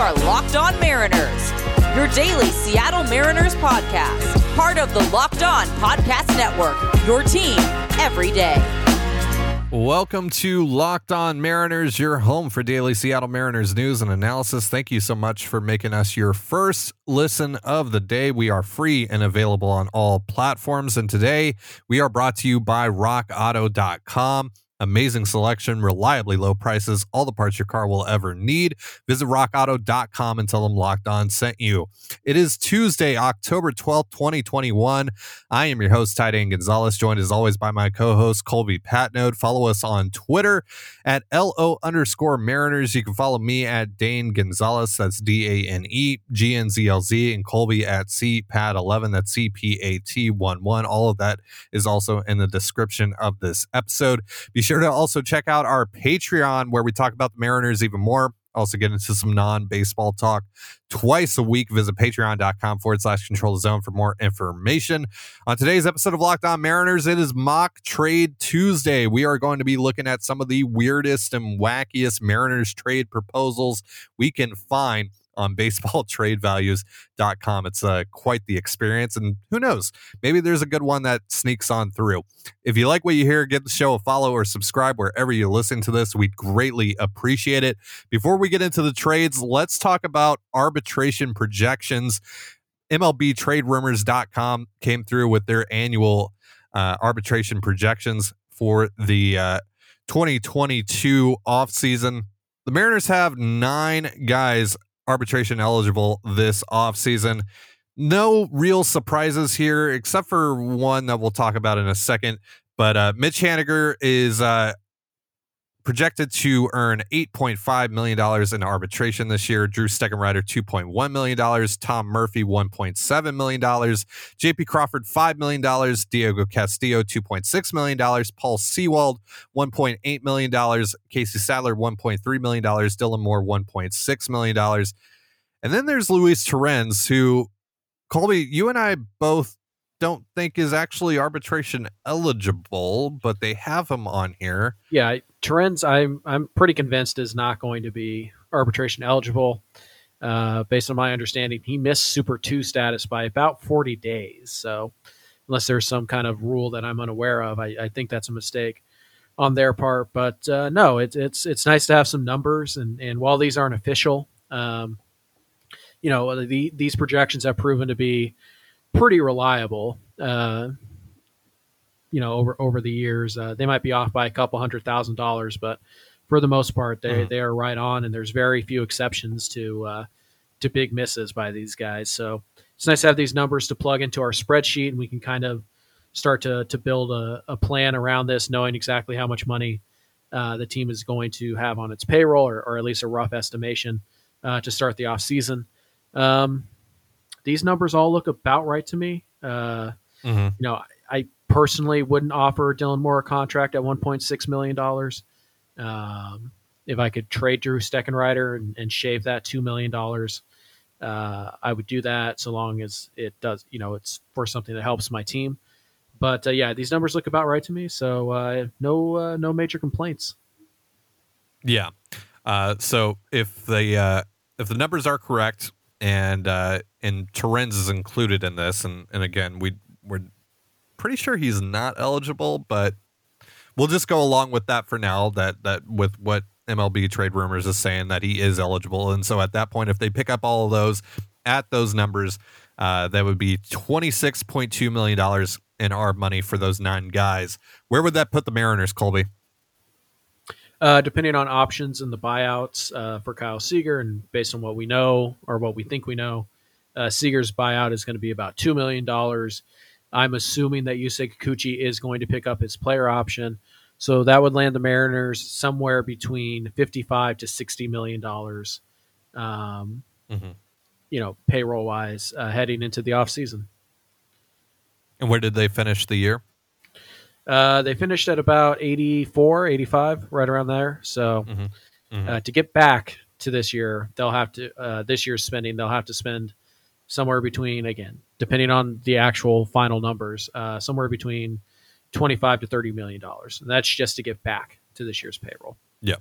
are Locked On Mariners, your daily Seattle Mariners podcast, part of the Locked On Podcast Network, your team every day. Welcome to Locked On Mariners, your home for daily Seattle Mariners news and analysis. Thank you so much for making us your first listen of the day. We are free and available on all platforms. And today we are brought to you by rockauto.com. Amazing selection, reliably low prices, all the parts your car will ever need. Visit rockauto.com and tell them Locked On sent you. It is Tuesday, October 12th, 2021. I am your host, Ty Dane Gonzalez, joined as always by my co host, Colby Patnode. Follow us on Twitter at LO underscore Mariners. You can follow me at Dane Gonzalez, that's D A N E G N Z L Z, and Colby at CPAT11, that's C P A T 1 1. All of that is also in the description of this episode. Be sure to also check out our Patreon where we talk about the Mariners even more. Also get into some non-baseball talk twice a week. Visit patreon.com forward slash control the zone for more information. On today's episode of Locked On Mariners, it is mock trade Tuesday. We are going to be looking at some of the weirdest and wackiest Mariners trade proposals we can find on baseballtradevalues.com. It's uh, quite the experience. And who knows, maybe there's a good one that sneaks on through. If you like what you hear, give the show a follow or subscribe wherever you listen to this. We'd greatly appreciate it. Before we get into the trades, let's talk about arbitration projections. MLBTradeRumors.com came through with their annual uh, arbitration projections for the uh, 2022 offseason. The Mariners have nine guys arbitration eligible this offseason. No real surprises here, except for one that we'll talk about in a second. But uh, Mitch Haniger is uh, projected to earn $8.5 million in arbitration this year. Drew Steckenrider, $2.1 million. Tom Murphy, $1.7 million. JP Crawford, $5 million. Diego Castillo, $2.6 million. Paul Sewald, $1.8 million. Casey Sadler, $1.3 million. Dylan Moore, $1.6 million. And then there's Luis Torrens, who, Colby, you and I both don't think is actually arbitration eligible, but they have him on here. Yeah, Torrens, I'm I'm pretty convinced is not going to be arbitration eligible. Uh, based on my understanding, he missed Super Two status by about 40 days. So, unless there's some kind of rule that I'm unaware of, I, I think that's a mistake on their part. But uh, no, it's it's it's nice to have some numbers, and and while these aren't official, um, you know, the, these projections have proven to be pretty reliable. Uh, you know, over over the years, uh, they might be off by a couple hundred thousand dollars, but for the most part, they mm-hmm. they are right on, and there's very few exceptions to uh, to big misses by these guys. So it's nice to have these numbers to plug into our spreadsheet, and we can kind of start to to build a, a plan around this, knowing exactly how much money uh, the team is going to have on its payroll, or, or at least a rough estimation uh, to start the off season. Um, these numbers all look about right to me. Uh, mm-hmm. You know, I, I, personally wouldn't offer Dylan Moore a contract at 1.6 million dollars. Um, if I could trade Drew Steckenrider and, and shave that two million dollars, uh, I would do that so long as it does. You know, it's for something that helps my team. But uh, yeah, these numbers look about right to me. So uh, no, uh, no major complaints. Yeah. Uh, so if the uh, if the numbers are correct, and uh, and Torrens is included in this. And and again, we we're pretty sure he's not eligible, but we'll just go along with that for now. That that with what MLB Trade Rumors is saying that he is eligible, and so at that point, if they pick up all of those at those numbers, uh, that would be twenty six point two million dollars in our money for those nine guys. Where would that put the Mariners, Colby? Uh, depending on options and the buyouts uh, for Kyle Seager, and based on what we know or what we think we know, uh, Seager's buyout is going to be about two million dollars. I'm assuming that Yusei Kikuchi is going to pick up his player option, so that would land the Mariners somewhere between 55 to 60 million dollars. Um, mm-hmm. You know, payroll wise, uh, heading into the off season. And where did they finish the year? Uh, they finished at about 84, 85, right around there. So mm-hmm. Mm-hmm. Uh, to get back to this year, they'll have to uh, this year's spending. They'll have to spend somewhere between again, depending on the actual final numbers, uh, somewhere between 25 to 30 million dollars. And that's just to get back to this year's payroll. Yeah.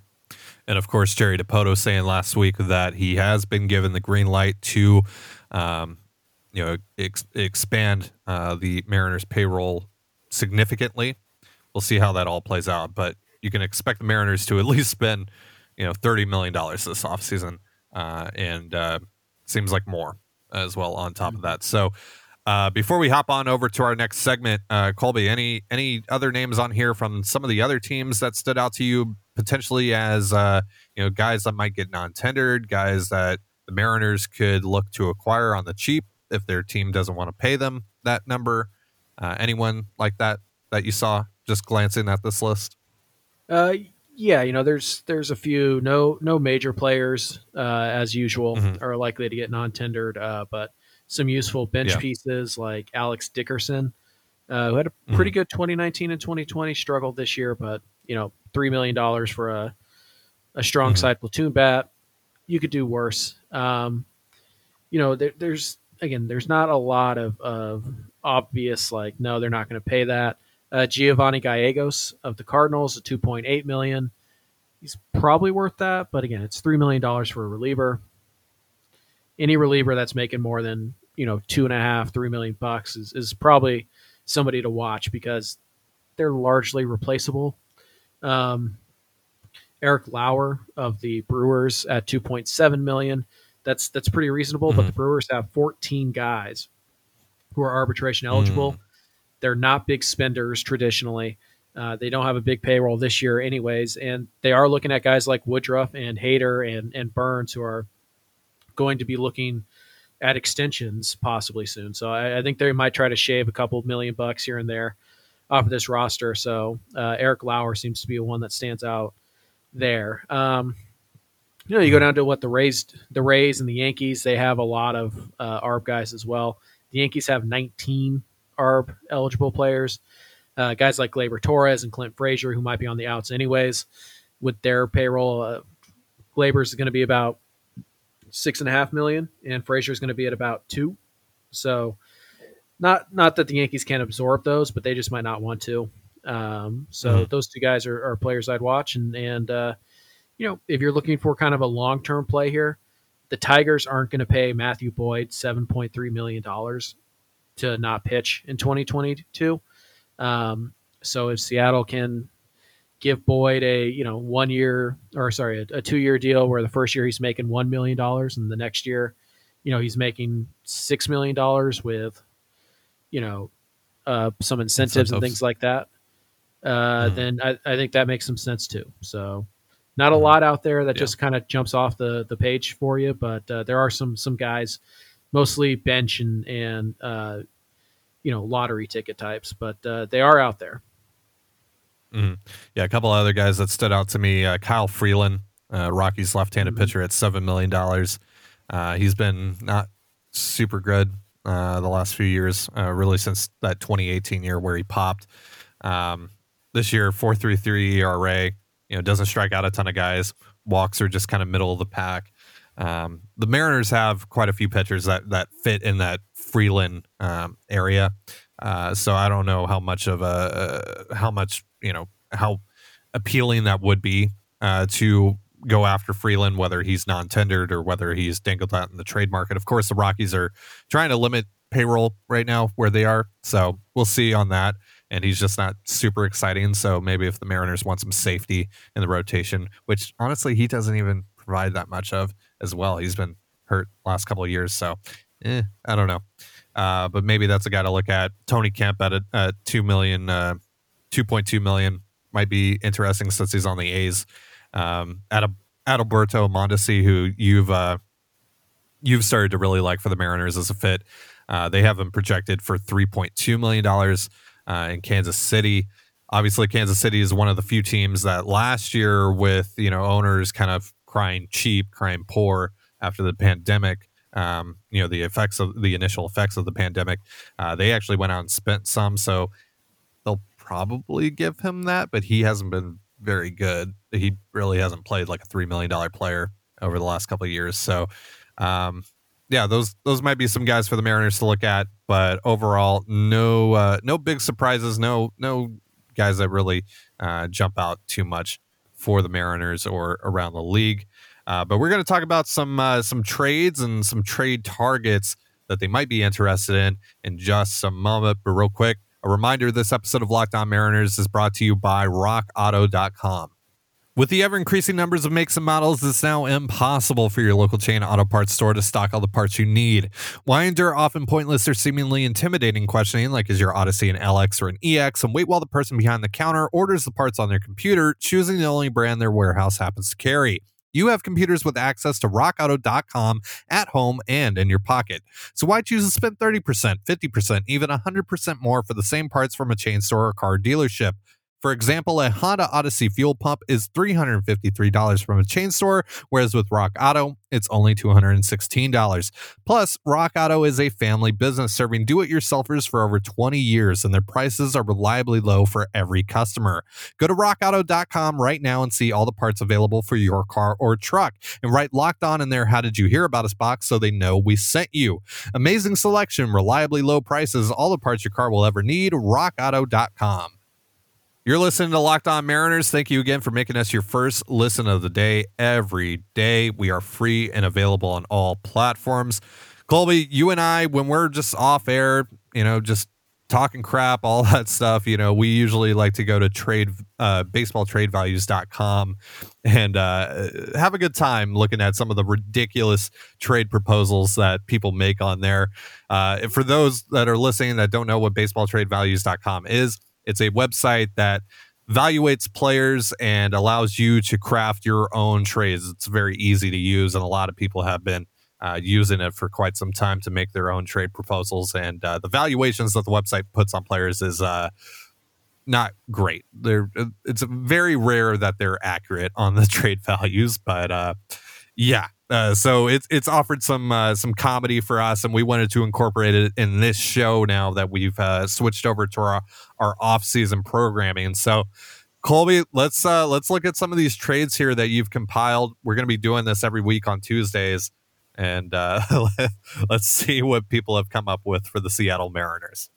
And of course, Jerry Dipoto saying last week that he has been given the green light to, um, you know, ex- expand uh, the Mariners' payroll significantly. We'll see how that all plays out, but you can expect the Mariners to at least spend, you know, thirty million dollars this offseason, uh, and uh, seems like more as well on top of that. So. Uh, before we hop on over to our next segment, uh, Colby, any any other names on here from some of the other teams that stood out to you potentially as uh, you know guys that might get non-tendered, guys that the Mariners could look to acquire on the cheap if their team doesn't want to pay them that number. Uh, anyone like that that you saw just glancing at this list? Uh, yeah, you know, there's there's a few no no major players uh, as usual Mhm. are likely to get non-tendered, uh, but some useful bench Yeah. pieces like Alex Dickerson, uh, who had a Mm-hmm. pretty good 2019 and 2020, struggled this year, but you know, three million dollars for a a strong Mhm. side platoon bat, you could do worse. Um, you know, there, there's again, there's not a lot of, of obvious like, no, they're not going to pay that. Uh, Giovanni Gallegos of the Cardinals, a 2.8 million. He's probably worth that, but again, it's three million dollars for a reliever. Any reliever that's making more than you know two and a half, three million bucks is, is probably somebody to watch because they're largely replaceable. Um, Eric Lauer of the Brewers at 2.7 million. That's that's pretty reasonable, but Mhm. the Brewers have 14 guys who are arbitration eligible. They're not big spenders traditionally. Uh, they don't have a big payroll this year, anyways, and they are looking at guys like Woodruff and Hader and and Burnes who are going to be looking at extensions possibly soon. So I, I think they might try to shave a couple million bucks here and there off of this roster. So uh, Eric Lauer seems to be one that stands out there. Um, you know, you go down to what the Rays, the Rays and the Yankees, they have a lot of uh, ARB guys as well. The Yankees have 19 ARB eligible players. Uh, guys like Gleyber Torres and Clint Frazier, who might be on the outs anyways, with their payroll. Uh, Gleyber's going to be about six and a half million, and Frazier's going to be at about two. So, not not that the Yankees can't absorb those, but they just might not want to. Um, so Mhm. those two guys are, are players I'd watch, and and uh, you know if you're looking for kind of a long term play here, the Tigers aren't going to pay Matthew Boyd seven point three million dollars to not pitch in 2022. Um, so if Seattle can give Boyd a you know one year or sorry a, a two year deal where the first year he's making one million dollars and the next year, you know he's making six million dollars with, you know, uh, some incentives, and things like that. Uh, Mhm. Then I, I think that makes some sense too. So not a lot out there that Yeah. just kind of jumps off the the page for you, but uh, there are some some guys, mostly bench and and uh, you know lottery ticket types, but uh, they are out there. Mhm. Yeah, a couple other guys that stood out to me. Uh, Kyle Freeland, uh, Rockies left-handed Mhm. pitcher at seven million dollars. Uh, he's been not super good uh, the last few years, uh, really since that 2018 year where he popped. Um, this year, four three three ERA. You know, doesn't strike out a ton of guys. Walks are just kind of middle of the pack. Um, the Mariners have quite a few pitchers that that fit in that Freeland um, area. Uh, so I don't know how much of a uh, how much you know how appealing that would be uh, to go after Freeland, whether he's non-tendered or whether he's dangled out in the trade market. Of course, the Rockies are trying to limit payroll right now where they are, so we'll see on that. And he's just not super exciting. So maybe if the Mariners want some safety in the rotation, which honestly he doesn't even provide that much of as well. He's been hurt last couple of years, so eh, I don't know. Uh, but maybe that's a guy to look at. Tony Kemp at a, at two million, uh, two point two million might be interesting since he's on the A's. Um, Ad- Adalberto Mondesi, who you've uh, you've started to really like for the Mariners as a fit. Uh, they have him projected for three point two million dollars uh, in Kansas City. Obviously, Kansas City is one of the few teams that last year, with you know owners kind of crying cheap, crying poor after the pandemic, um, you know the effects of the initial effects of the pandemic, uh, they actually went out and spent some. So they'll probably give him that, but he hasn't been very good. He really hasn't played like a three million dollar player over the last couple of years. So, um, yeah, those those might be some guys for the Mariners to look at. But overall, no uh, no big surprises. No no guys that really uh, jump out too much for the Mariners or around the league. Uh, but we're going to talk about some uh, some trades and some trade targets that they might be interested in in just some moment. But real quick, a reminder: this episode of Locked On Mariners is brought to you by RockAuto.com. With the ever increasing numbers of makes and models, it's now impossible for your local chain auto parts store to stock all the parts you need. Why endure often pointless or seemingly intimidating questioning, like is your Odyssey an LX or an EX, and wait while the person behind the counter orders the parts on their computer, choosing the only brand their warehouse happens to carry? You have computers with access to rockauto.com at home and in your pocket. So why choose to spend 30%, 50%, even 100% more for the same parts from a chain store or car dealership? For example, a Honda Odyssey fuel pump is $353 from a chain store, whereas with Rock Auto, it's only $216. Plus, Rock Auto is a family business serving do it yourselfers for over 20 years, and their prices are reliably low for every customer. Go to rockauto.com right now and see all the parts available for your car or truck. And write locked on in there, How Did You Hear About Us box so they know we sent you. Amazing selection, reliably low prices, all the parts your car will ever need. RockAuto.com. You're listening to Locked On Mariners. Thank you again for making us your first listen of the day every day. We are free and available on all platforms. Colby, you and I, when we're just off air, you know, just talking crap, all that stuff, you know, we usually like to go to trade uh, baseballtradevalues.com and uh, have a good time looking at some of the ridiculous trade proposals that people make on there. Uh, for those that are listening that don't know what baseballtradevalues.com is, it's a website that valuates players and allows you to craft your own trades. It's very easy to use, and a lot of people have been uh, using it for quite some time to make their own trade proposals. And uh, the valuations that the website puts on players is uh, not great. They're it's very rare that they're accurate on the trade values, but uh, yeah, uh, so it's it's offered some uh, some comedy for us, and we wanted to incorporate it in this show now that we've uh, switched over to our our off season programming. So, Colby, let's uh, let's look at some of these trades here that you've compiled. We're going to be doing this every week on Tuesdays, and uh, let's see what people have come up with for the Seattle Mariners.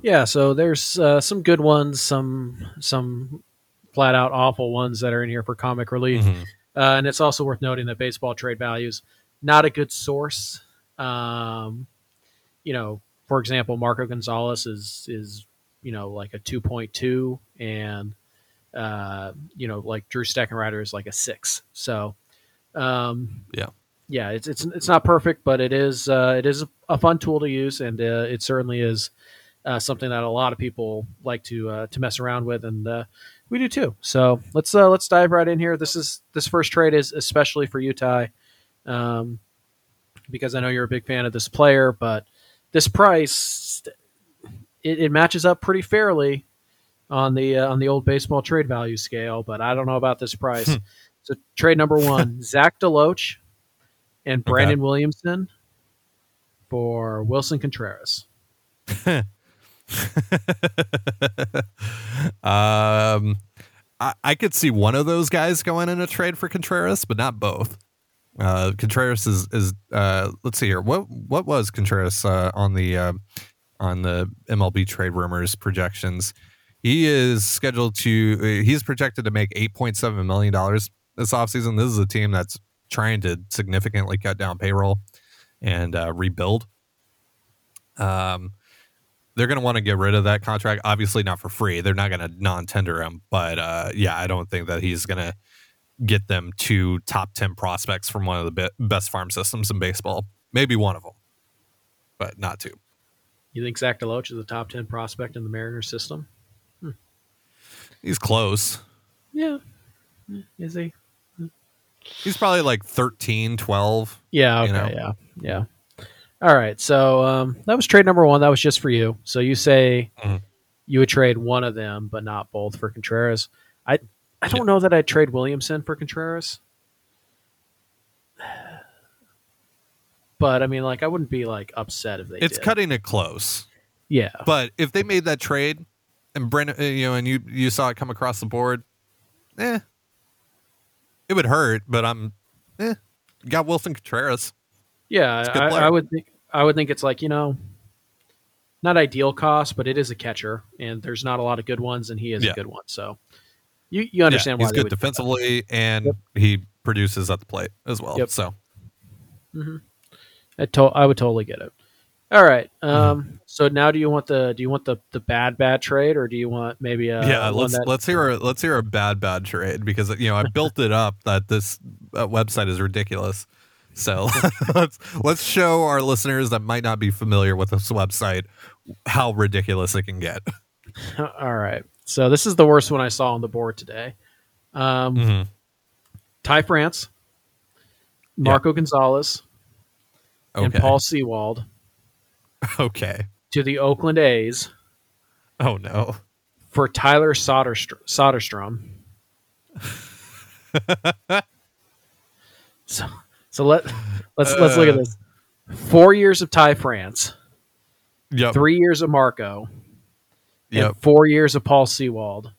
Yeah, so there's uh, some good ones, some some flat out awful ones that are in here for comic relief. Mm-hmm. Uh, and it's also worth noting that baseball trade values not a good source. Um, you know, for example, Marco Gonzalez is is you know like a two point two, and uh, you know like Drew Steckenrider is like a six. So um, yeah, yeah, it's it's it's not perfect, but it is uh, it is a fun tool to use, and uh, it certainly is uh, something that a lot of people like to uh, to mess around with, and uh, we do too. So let's uh, let's dive right in here. This is this first trade is especially for you, Ty, um, because I know you're a big fan of this player. But this price, it, it matches up pretty fairly on the uh, on the old baseball trade value scale. But I don't know about this price. Hmm. so trade number one: Zach DeLoach and Brandon okay. Williamson for Willson Contreras. um, I, I, could see one of those guys going in a trade for Contreras, but not both. Uh, Contreras is is uh, let's see here. What what was Contreras uh, on the uh, on the MLB trade rumors projections? He is scheduled to. He's projected to make eight point seven million dollars this offseason. This is a team that's trying to significantly cut down payroll and uh, rebuild. Um, they're going to want to get rid of that contract. Obviously, not for free. They're not going to non-tender him, but uh, yeah, I don't think that he's going to get them two top ten prospects from one of the be- best farm systems in baseball. Maybe one of them, but not two. You think Zach DeLoach is a top ten prospect in the Mariners system? Hmm. He's close. Yeah, is he? He's probably like 13, 12. Yeah. Okay. You know? Yeah. Yeah. All right. So um, that was trade number one. That was just for you. So you say mm-hmm. you would trade one of them, but not both for Contreras. I I don't yeah. know that I'd trade Williamson for Contreras. But I mean, like, I wouldn't be like upset if they. It's did. cutting it close. Yeah. But if they made that trade, and Brennan, uh, you know, and you you saw it come across the board, eh, it would hurt. But I'm, eh, got Willson Contreras. Yeah, I, I, would think I would think it's like you know, not ideal cost, but it is a catcher, and there's not a lot of good ones, and he is yeah. a good one. So, You you understand yeah, why he's good would do that. defensively and Yep. he produces at the plate as well. Yep. So I to- I would totally get it. All right. Mm-hmm. Um. So now, do you want the do you want the the bad bad trade, or do you want maybe a yeah, let's that, let's hear a, let's hear a bad bad trade because you know I built it up that this uh, website is ridiculous. So let's let's show our listeners that might not be familiar with this website how ridiculous it can get. All right. So this is the worst one I saw on the board today. Um, Mhm. Ty France, Marco Gonzalez, and Paul Sewald Okay. to the Oakland A's Oh no. for Tyler Soderstr- Soderstrom. so, so let let's let's look at Uh. this. Four years of Ty France, Yep. three years of Marco, Yep. four years of Paul Sewald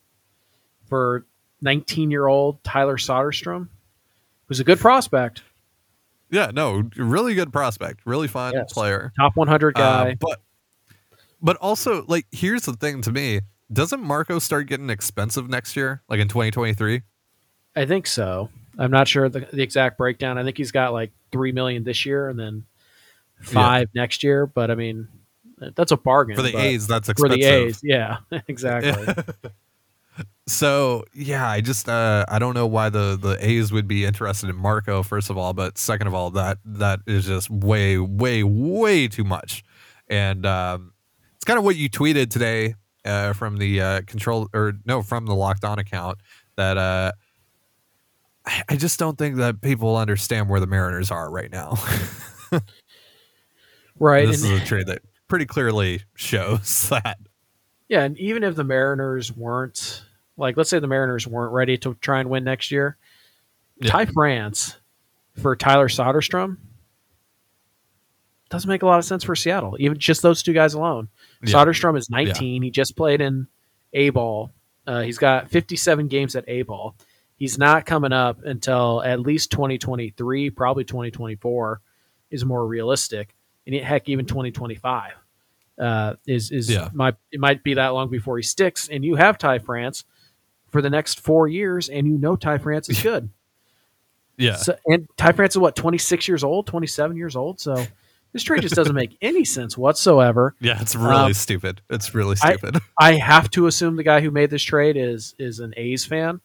for 19 year old Tyler Soderstrom, who's a good prospect, Yeah. No. Really good prospect. Really fun Yes. player. top 100 Uh, guy. but but also like here's the thing to me doesn't marco start getting expensive next year like in 2023 I think so. I'm not sure the, the exact breakdown. I think he's got like three million this year and then five next year. But I mean, that's a bargain for the a's that's expensive. For the A's, yeah, exactly. so yeah i just uh i don't know why the the a's would be interested in marco first of all but second of all that that is just way way way too much and um it's kind of what you tweeted today uh from the uh control or no from the locked on account that uh I- I just don't think that people understand where the Mariners are right now. right. this and- is a trade that pretty clearly shows that. Yeah, and even if the Mariners weren't like, let's say the Mariners weren't ready to try and win next year, Yeah. Ty France for Tyler Soderstrom doesn't make a lot of sense for Seattle. Even just those two guys alone. Yeah. Soderstrom is 19. He just played in A ball. Uh, he's got 57 games at A ball. He's not coming up until at least 2023, probably 2024 is more realistic, and heck, even 2025 uh, is is Yeah. might it might be that long before he sticks. And you have Ty France for the next four years, and you know Ty France is good. Yeah. So, and Ty France is what 26 years old, 27 years old. So this trade just doesn't make any sense whatsoever. yeah, it's really Um, stupid. It's really I- stupid. I have to assume the guy who made this trade is is an A's fan.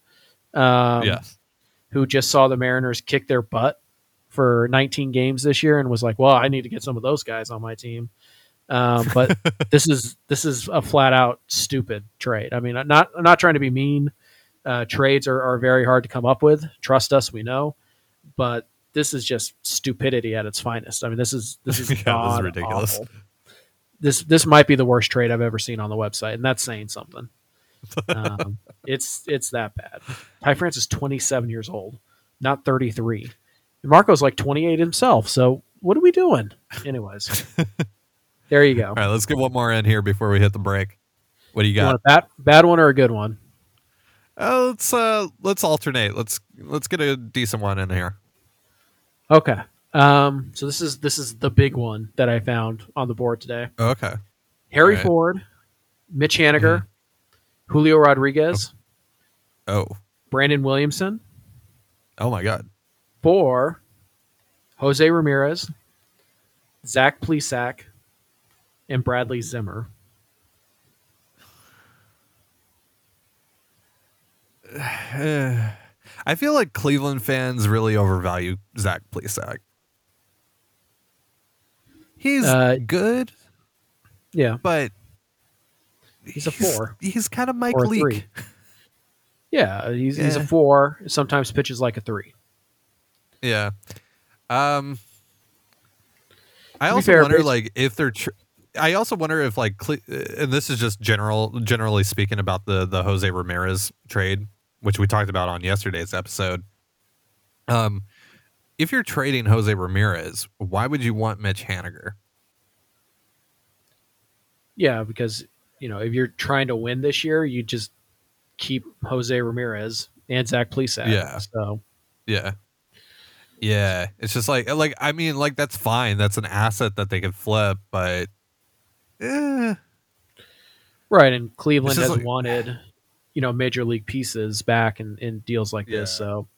Um, yes. who just saw the Mariners kick their butt for 19 games this year and was like, "Well, I need to get some of those guys on my team." Um, but this is this is a flat out stupid trade. I mean, I'm not I'm not trying to be mean. Uh, trades are, are very hard to come up with. Trust us, we know. But this is just stupidity at its finest. I mean, this is this is Yeah, this is ridiculous. awful. This this might be the worst trade I've ever seen on the website, and that's saying something. Um, it's it's that bad. Ty France is 27 years old, not 33. And Marco's like 28 himself. So what are we doing? Anyways, there you go. All right, let's get one more in here before we hit the break. What do you You got? a bad, bad one or a good one? Uh, let's uh let's alternate. Let's let's get a decent one in here. Okay. Um, so this is this is the big one that I found on the board today. Okay. Harry Alright. Ford, Mitch Haniger, Julio Rodriguez, Oh. Brandon Williamson Oh my god. for Jose Ramirez, Zach Plesac, and Bradley Zimmer. I feel like Cleveland fans really overvalue Zach Plesac. He's Uh, good, Yeah. but He's a four. He's kind of Mike Or Leake. three. Yeah, he's, he's a four. Sometimes pitches like a three. Yeah. Um. I also fair, wonder, like, if they're. Tr- I also wonder if, like, Cle- and this is just general, generally speaking about the the Jose Ramirez trade, which we talked about on yesterday's episode. Um, if you're trading Jose Ramirez, why would you want Mitch Haniger? Yeah, because you know if you're trying to win this year, you just keep Jose Ramirez and Zach Plesac. Yeah. So Yeah. Yeah, it's just like like I mean like that's fine. That's an asset that they could flip, but eh, right, and Cleveland has like- wanted you know major league pieces back in, in deals like this. So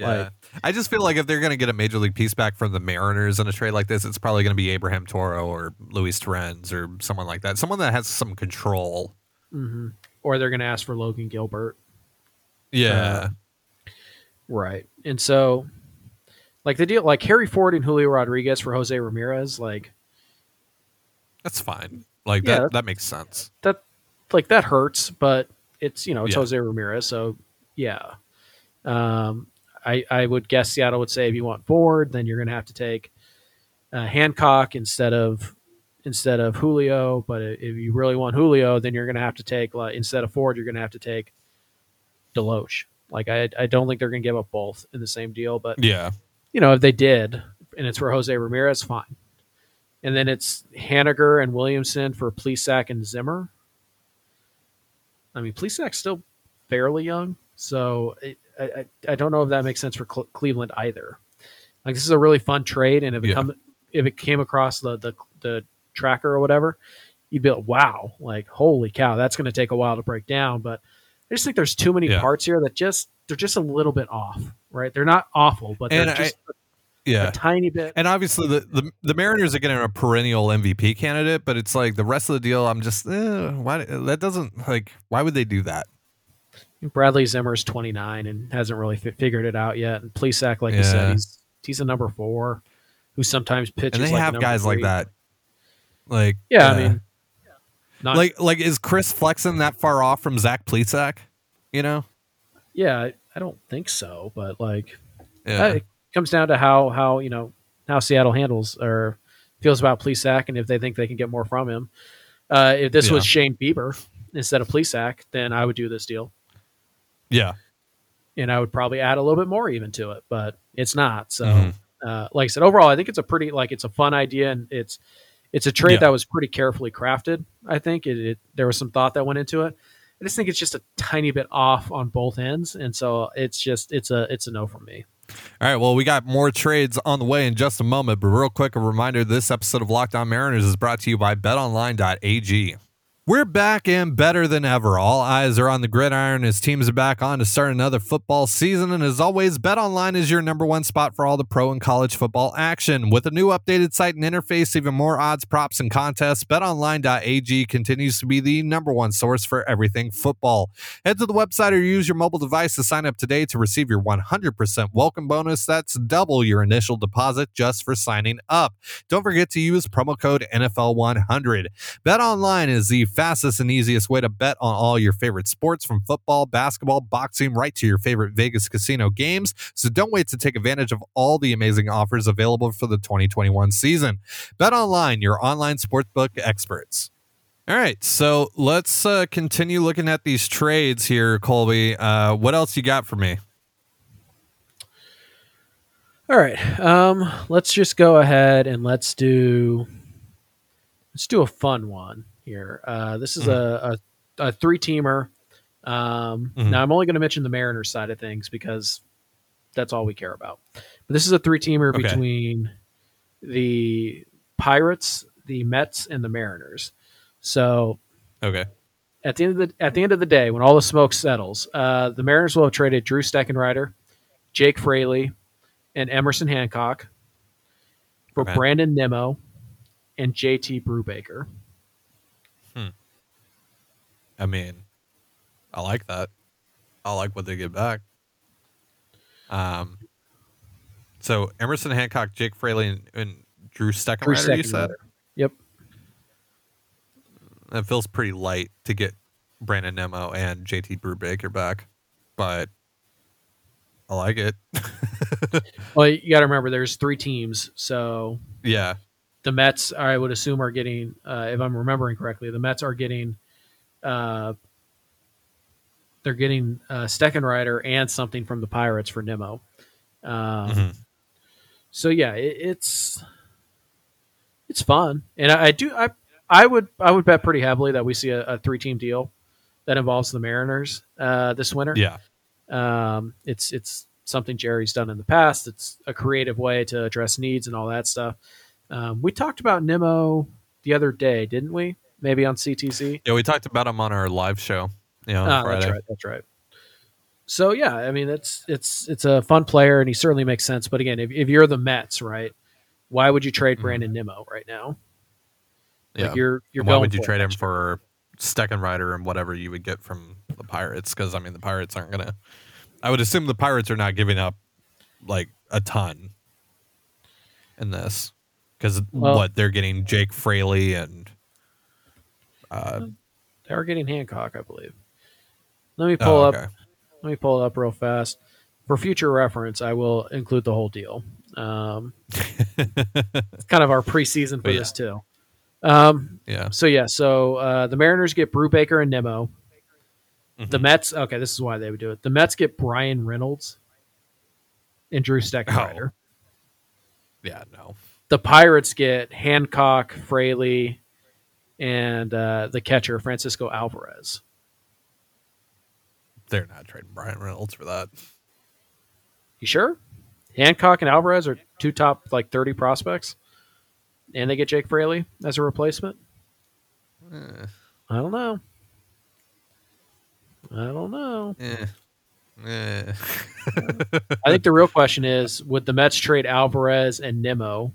Yeah. Like- I just feel like if they're going to get a major league piece back from the Mariners in a trade like this, it's probably going to be Abraham Toro or Luis Torrens or someone like that. Someone that has some control. mhm. or they're going to ask for Logan Gilbert. Yeah. Right. And so, like the deal, like Harry Ford and Julio Rodriguez for Jose Ramirez, like That's fine. Like Yeah. that that makes sense. that, like that hurts, but it's you know it's Yeah. Jose Ramirez, so yeah. Um, I I would guess Seattle would say if you want Ford, then you're going to have to take uh, Hancock instead of instead of Julio. But if you really want Julio, then you're going to have to take like instead of Ford, you're going to have to take DeLoach. Like I I don't think they're going to give up both in the same deal, but Yeah. you know, if they did, and it's for Jose Ramirez, fine. And then it's Haniger and Williamson for Plesac and Zimmer. I mean, Plesac's still fairly young, so it, I, I I don't know if that makes sense for Cle- Cleveland either. Like this is a really fun trade, and if it Yeah. come if it came across the the the tracker or whatever, you'd be like, wow, like holy cow, that's going to take a while to break down. But I just think there's too many Yeah. parts here that just they're just a little bit off, right? They're not awful, but they're And I- just a Yeah. tiny bit. And obviously the, the the Mariners are getting a perennial MVP candidate, but it's like the rest of the deal I'm just eh, why that doesn't like why would they do that? Bradley Zimmer's 29 and hasn't really fi- figured it out yet. And Plesac, like you said, he's he's a number four who sometimes pitches. And they like have guys like that. Like Yeah, I uh, mean, not, like like is Chris Flexen that far off from Zach Plesac? You know? yeah, I, I don't think so, but like Yeah. it comes down to how how you know how Seattle handles or feels about Plesac and if they think they can get more from him. Uh, if this was Shane Bieber instead of Plesac, then I would do this deal. Yeah. and I would probably add a little bit more even to it, but it's not. So, Mhm. uh, like I said, overall, I think it's a pretty like it's a fun idea, and it's it's a trade Yeah. that was pretty carefully crafted. I think it, it there was some thought that went into it. I just think it's just a tiny bit off on both ends, and so it's just it's a it's a no from me. All right, well, we got more trades on the way in just a moment, but real quick, a reminder this episode of Locked On Mariners is brought to you by betonline.ag. We're back and better than ever. All eyes are on the gridiron as teams are back on to start another football season. And as always, BetOnline is your number one spot for all the pro and college football action. With a new updated site and interface, even more odds, props, and contests, betonline.ag continues to be the number one source for everything football. Head to the website or use your mobile device to sign up today to receive your 100% welcome bonus. That's double your initial deposit just for signing up. Don't forget to use promo code NFL100. BetOnline is the fastest and easiest way to bet on all your favorite sports from football, basketball, boxing, right to your favorite Vegas casino games. So don't wait to take advantage of all the amazing offers available for the 2021 season. Bet online, your online sportsbook experts. All right, so let's uh, continue looking at these trades here, Colby. Uh, what else you got for me? All right, um, let's just go ahead and let's do let's do a fun one here. Uh, this is a, a, a three teamer. Um, Mhm. Now I'm only going to mention the Mariners side of things because that's all we care about. But this is a three teamer Okay. between the Pirates, the Mets, and the Mariners. So Okay. at the end of the at the end of the day, when all the smoke settles, uh, the Mariners will have traded Drew Steckenrider, Jake Fraley, and Emerson Hancock for Okay. Brandon Nimmo and JT Brubaker. I mean, I like that. I like what they get back. Um, so Emerson Hancock, Jake Fraley, and, and Drew Drew Steckenrider, you said Yep. it feels pretty light to get Brandon Nimmo and JT Brubaker back, but I like it. Well, you got to remember there's three teams, so yeah, the Mets, I would assume, are getting, uh, if I'm remembering correctly, the Mets are getting, uh, they're getting uh, Steckenrider and something from the Pirates for Nimmo. Um, Mhm. So yeah, it, it's it's fun, and I, I do I I would I would bet pretty heavily that we see a, a three team deal that involves the Mariners uh, this winter. yeah, Um, it's it's something Jerry's done in the past. It's a creative way to address needs and all that stuff. Um, we talked about Nimmo the other day, didn't we? Maybe on CTC. yeah. We talked about him on our live show. Yeah, Ah, Friday. that's right. That's right. So yeah, I mean it's it's it's a fun player and he certainly makes sense. But again, if, if you're the Mets, right, why would you trade Mhm. Brandon Nimmo right now? Yeah. Like you're you're why would you trade him for Steckenrider and whatever you would get from the Pirates? Because I mean, the Pirates aren't gonna. I would assume the Pirates are not giving up like a ton in this because Well- what they're getting Jake Fraley and uh, They are getting Hancock, I believe. Let me oh, pull up. Let me pull it up real fast. For future reference, I will include the whole deal. Um, it's kind of our preseason for yeah. this too. Um, yeah. so yeah, so uh, the Mariners get Brubaker and Nimmo. The Mhm. Mets, okay, this is why they would do it. The Mets get Bryan Reynolds and Drew Steckenrider. Yeah. No. The Pirates get Hancock, Fraley, and uh, the catcher Francisco Alvarez. They're not trading Bryan Reynolds for that. You sure? Hancock and Alvarez are two top like thirty prospects, and they get Jake Fraley as a replacement. Eh, I don't know. I don't know. eh, eh. I think the real question is: Would the Mets trade Alvarez and Nimmo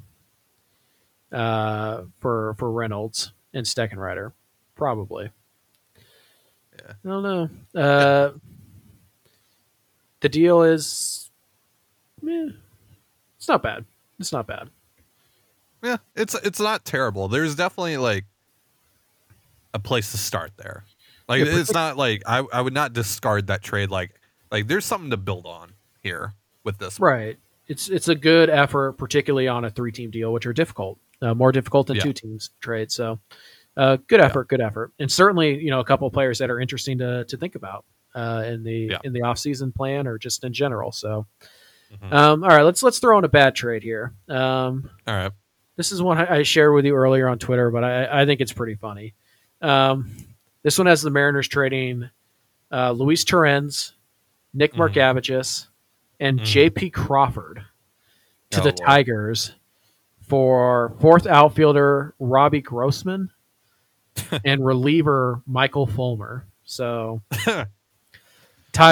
uh, for for Reynolds and Steckenrider? Probably. Yeah. I don't know. Uh, the deal is, eh, it's not bad. It's not bad. yeah, it's it's not terrible. There's definitely like a place to start there. Like Yeah, it's not like I I would not discard that trade. Like like there's something to build on here with this. one. Right. It's it's a good effort, particularly on a three team deal, which are difficult, uh, more difficult than Yeah. two teams trade. So, uh, good effort, good effort, and certainly you know a couple of players that are interesting to to think about uh, in the Yeah. in the off season plan or just in general. So, Mhm. um, all right, let's let's throw in a bad trade here. Um, All right. this is one I I shared with you earlier on Twitter, but I, I think it's pretty funny. Um, this one has the Mariners trading uh, Luis Torrens, Nick. Margevicius, and Mhm. J.P. Crawford to Oh, the. Tigers for fourth outfielder Robbie Grossman and reliever Michael Fulmer. So, Ty,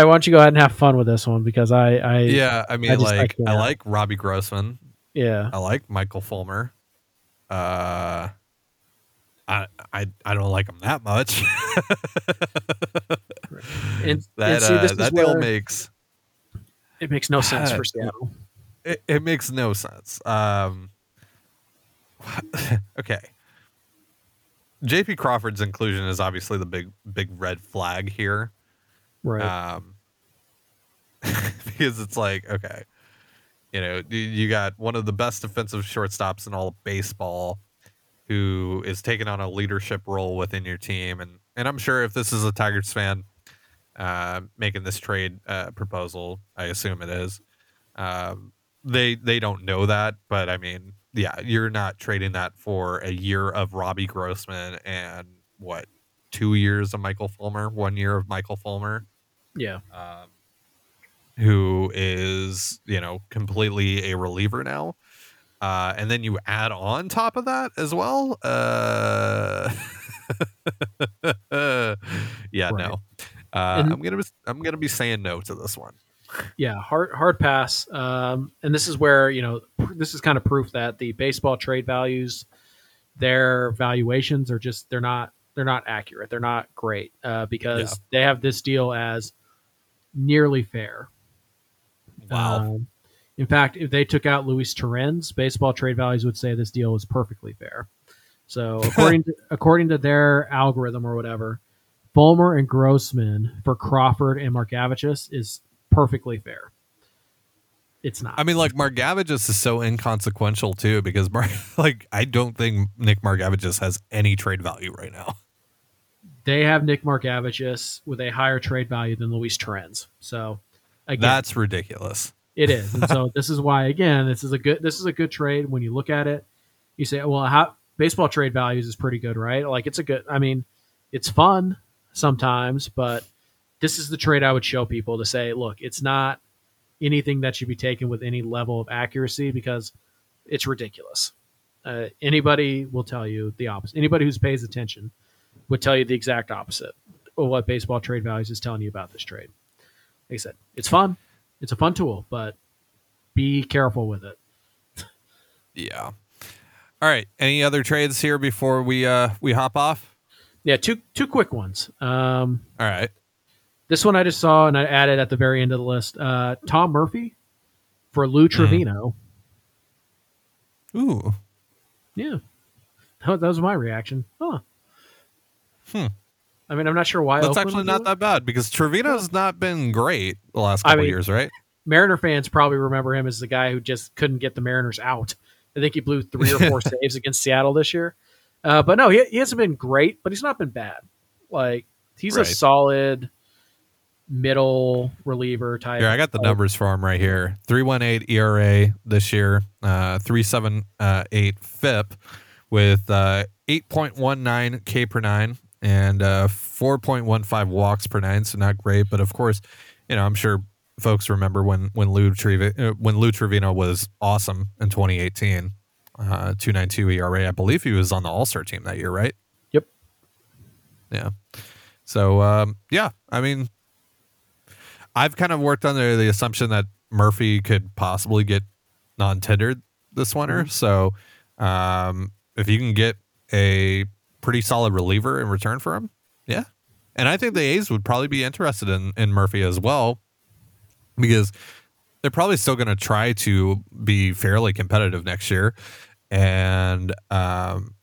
why don't you go ahead and have fun with this one because I, I yeah, I mean, I like I, can't. like Robbie Grossman. yeah, I like Michael Fulmer. Uh, I I I don't like him that much. and, that and see, uh, that deal makes it makes no sense Ah, for Seattle. it, it makes no sense. Um, okay. JP Crawford's inclusion is obviously the big big red flag here. Right. Um, because it's like, okay, you know, you- got one of the best defensive shortstops in all of baseball who is taking on a leadership role within your team. And, and I'm sure if this is a Tigers fan uh, making this trade uh, proposal, I assume it is, um, they, they don't know that. But I mean, yeah, you're not trading that for a year of Robbie Grossman and what, two years of Michael Fulmer, one year of Michael Fulmer yeah. um, who is you know completely a reliever now uh, and then you add on top of that as well uh, yeah Right. no uh, And- i'm gonna i'm gonna be saying no to this one Yeah, hard hard pass. Um, and this is where you know this is kind of proof that the baseball trade values, their valuations are just they're not they're not accurate. They're not great uh, because Yeah. they have this deal as nearly fair. Um, in fact, if they took out Luis Torrens, baseball trade values would say this deal was perfectly fair. So according to according to their algorithm or whatever, Fulmer and Grossman for Crawford and Margevicius is perfectly fair. It's not. i mean like margevicius is so inconsequential too because Mar- like i don't think nick margevicius has any trade value right now they have Nick Margevicius with a higher trade value than Luis Torrens. So again, that's ridiculous It is, and so this is why again this is a good this is a good trade when you look at it. You say, well, how baseball trade values is pretty good, right? Like it's a good. I mean, it's fun sometimes, but this is the trade I would show people to say, look, it's not anything that should be taken with any level of accuracy because it's ridiculous. Uh, anybody will tell you the opposite. Anybody who pays attention would tell you the exact opposite. Of what baseball trade values is telling you about this trade. Like I said, it's fun. It's a fun tool, but be careful with it. Yeah. All right. Any other trades here before we uh we hop off? Yeah, two two quick ones. Um, All right. This one I just saw and I added at the very end of the list. Uh, Tom Murphy for Lou Mm-hmm. Trevino. Ooh. Yeah, that that was my reaction. Huh. Hmm. I mean, I'm not sure why. That's Oakland actually not that bad because Trevino's not been great the last I couple mean- years, right? Mariner fans probably remember him as the guy who just couldn't get the Mariners out. I think he blew three or four saves against Seattle this year. Uh, but no, he, he hasn't been great, but he's not been bad. Like he's Right. a solid middle reliever type. Here, I got the numbers for him right here. 318 ERA this year, uh 378 FIP with uh 8.19 K per 9 and uh 4.15 walks per 9, so not great, but of course, you know, I'm sure folks remember when when Lou Trevino uh, when Lou Trevino was awesome in 2018. Uh 292 ERA. I believe he was on the All-Star team that year, right? Yep. Yeah. So um yeah, I mean I've kind of worked under the assumption that Murphy could possibly get non-tendered this winter. So, um, if you can get a pretty solid reliever in return for him, yeah. And I think the A's would probably be interested in, in Murphy as well because they're probably still going to try to be fairly competitive next year. And, um,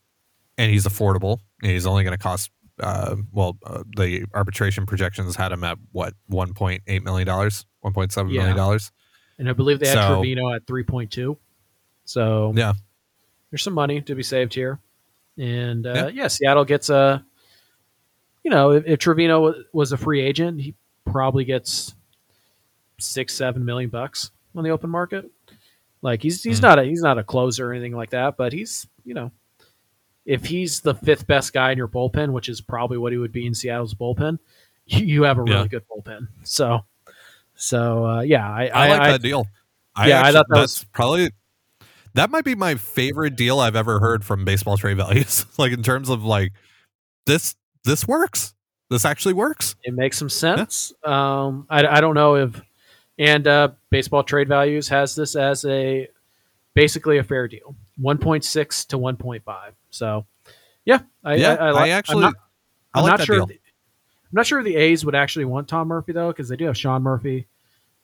and he's affordable. He's only going to cost uh, well, uh, the arbitration projections had him at what one point eight million dollars, one point seven million dollars. and I believe they had So- Trevino at three point two. So Yeah, there's some money to be saved here, and uh, Yeah. yeah. Seattle gets a. You know, if, if Trevino was a free agent, he probably gets six, seven million bucks on the open market. Like he's he's Mhm. not a he's not a closer or anything like that, but he's you know, if he's the fifth best guy in your bullpen, which is probably what he would be in Seattle's bullpen, you, you have a really Yeah. good bullpen. So, so uh, yeah, I, I, I, like I- that deal. I Yeah, I thought that that's probably that might be my favorite deal I've ever heard from baseball trade values. like in terms of like this this works. This actually works. it makes some sense. Um, I, I don't know if, and uh, baseball trade values has this as a basically a fair deal, one point six to one point five. So, yeah, I, yeah, I, I, I, actually I'm not, I I'm like not sure. the- I'm not sure the A's would actually want Tom Murphy though, because they do have Sean Murphy.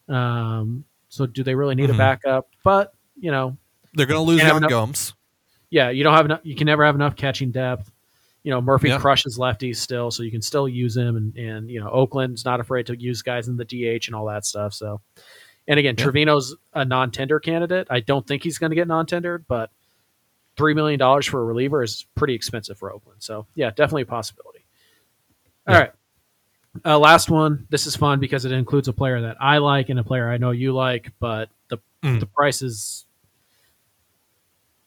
Um, so do they really need Mhm. a backup? But you know, They're going to lose enough- Gomes. yeah, you don't have enough. You can never have enough catching depth. You know, Murphy Yeah. crushes lefties still, so you can still use him. And and you know, Oakland's not afraid to use guys in the DH and all that stuff. So, and again, Yeah. Trevino's a non-tender candidate. I don't think he's going to get non-tendered, but three million dollars for a reliever is pretty expensive for Oakland. So, yeah, definitely a possibility. All Yeah. right. Uh, last one. This is fun because it includes a player that I like and a player I know you like, but the Mm. the prices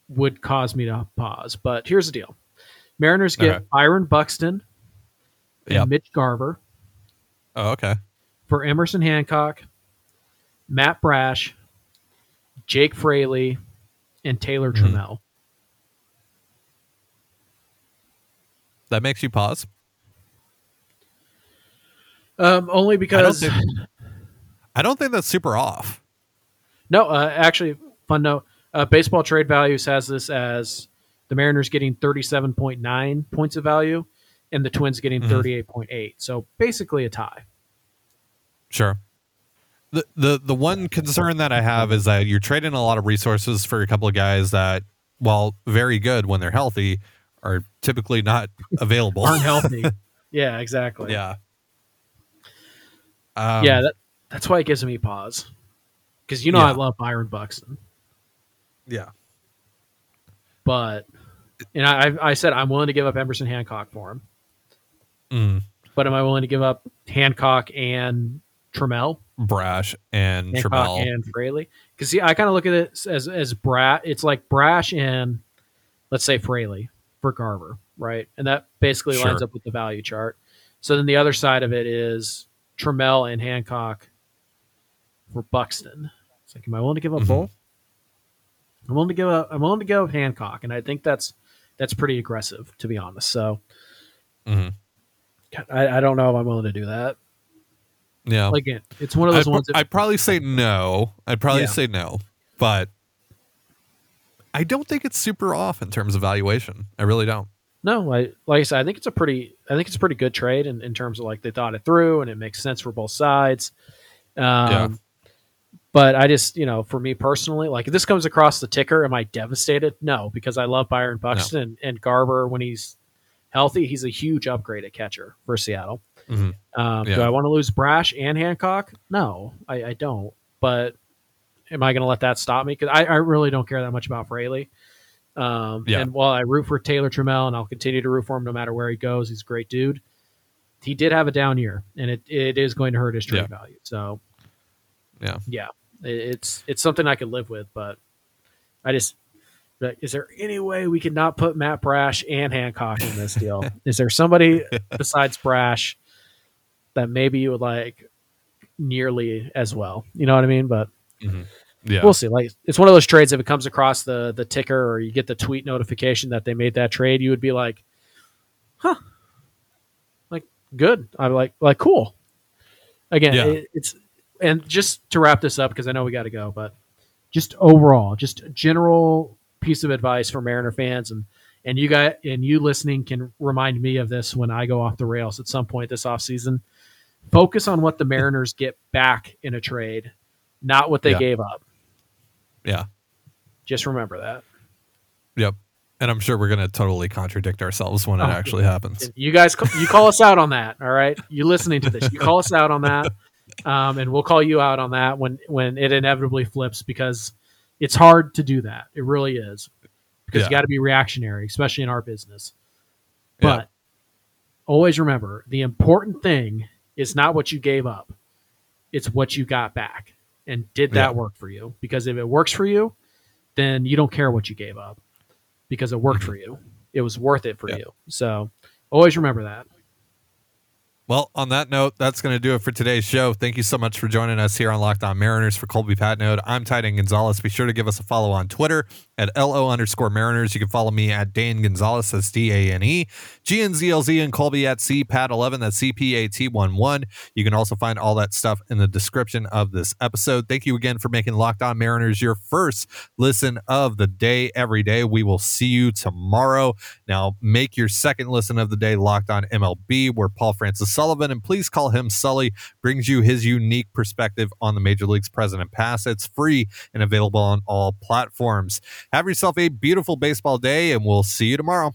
would cause me to pause. But here's the deal: Mariners get Okay. Byron Buxton and Yep. Mitch Garver Oh, okay. for Emerson Hancock, Matt Brash, Jake Fraley, and Taylor Mhm. Trammell. That makes you pause. Um, only because think- I don't think that's super off. no, uh, actually, fun note: uh, Baseball Trade Values has this as the Mariners getting thirty-seven point nine points of value, and the Twins getting Mhm. point eight. So basically a tie. Sure. The, the the one concern that I have is that you're trading a lot of resources for a couple of guys that, while very good when they're healthy, are typically not available. Aren't healthy. yeah, exactly. yeah. Um, yeah, that, that's why it gives me pause. Because you know I love Byron Buxton, Yeah. but and I I I said I'm willing to give up Emerson Hancock for him, Mm, but am I willing to give up Hancock and Trammell, Brash and Hancock Trammell. and Fraley? Because see, I kind of look at it as as Brat. It's like Brash and let's say Fraley for Garver, right? And that basically lines up with the value chart. So then the other side of it is Trammell and Hancock for Buxton. It's like, am I willing to give up Mhm. both? I'm willing to give up. I'm willing to give up Hancock, and I think that's that's pretty aggressive, to be honest. So, Mhm. I, I don't know if I'm willing to do that. Yeah. Like, Again, it's one of those I'd, ones. That, I'd probably say no. I'd probably Yeah. say no, but I don't think it's super off in terms of valuation. I really don't. no, I like I said, I think it's a pretty, I think it's a pretty good trade in, in terms of like they thought it through and it makes sense for both sides. Um, Yeah. But I just, you know, for me personally, like if this comes across the ticker, am I devastated? No, because I love Byron Buxton and, and Garver when he's healthy. He's a huge upgrade at catcher for Seattle. Mhm. Um, Do I want to lose Brash and Hancock? No, I, I don't. But am I going to let that stop me? Because I, I really don't care that much about Fraley. Um, Yeah. And while I root for Taylor Trammell and I'll continue to root for him no matter where he goes, he's a great dude. He did have a down year, and it, it is going to hurt his trade Yeah. value. So Yeah. yeah, it- it's it's something I could live with, but I just like, is there any way we could not put Matt Brash and Hancock in this deal? is there somebody besides Brash that maybe you would like nearly as well? You know what I mean? But Yeah. we'll see. Like it's one of those trades if it comes across the the ticker or you get the tweet notification that they made that trade, you would be like, huh, like good. I'm like like cool. Again, Yeah. it, it's and just to wrap this up because I know we got to go, but just overall, just general piece of advice for Mariner fans and and you guys and you listening can remind me of this when I go off the rails at some point this offseason. Focus on what the Mariners get back in a trade, not what they Yeah. gave up. Yeah. Just remember that. Yep. And I'm sure we're going to totally contradict ourselves when it Oh, actually happens. You guys, you call us out on that. All right, You're listening to this, you call us out on that, um, and we'll call you out on that when when it inevitably flips because it's hard to do that. It really is because Yeah. you got to be reactionary, especially in our business. Yeah. But always remember, the important thing is not what you gave up; it's what you got back. And did that Yeah. work for you? Because if it works for you, then you don't care what you gave up because it worked mm-hmm. for you. It was worth it for Yeah. you. So always remember that. Well, on that note, that's going to do it for today's show. Thank you so much for joining us here on Locked On Mariners. For Colby Patnode, I'm Titan Gonzalez. Be sure to give us a follow on Twitter at LO underscore Mariners. You can follow me at Dane Gonzalez, that's D A N E, G N Z L Z, and Colby at CPAT11, that's C P A T 1 1. You can also find all that stuff in the description of this episode. Thank you again for making Locked On Mariners your first listen of the day every day. We will see you tomorrow. Now, make your second listen of the day Locked On MLB, where Paul Francis Sullivan, and please call him Sully, brings you his unique perspective on the Major League's present and past. It's free and available on all platforms. Have yourself a beautiful baseball day, and we'll see you tomorrow.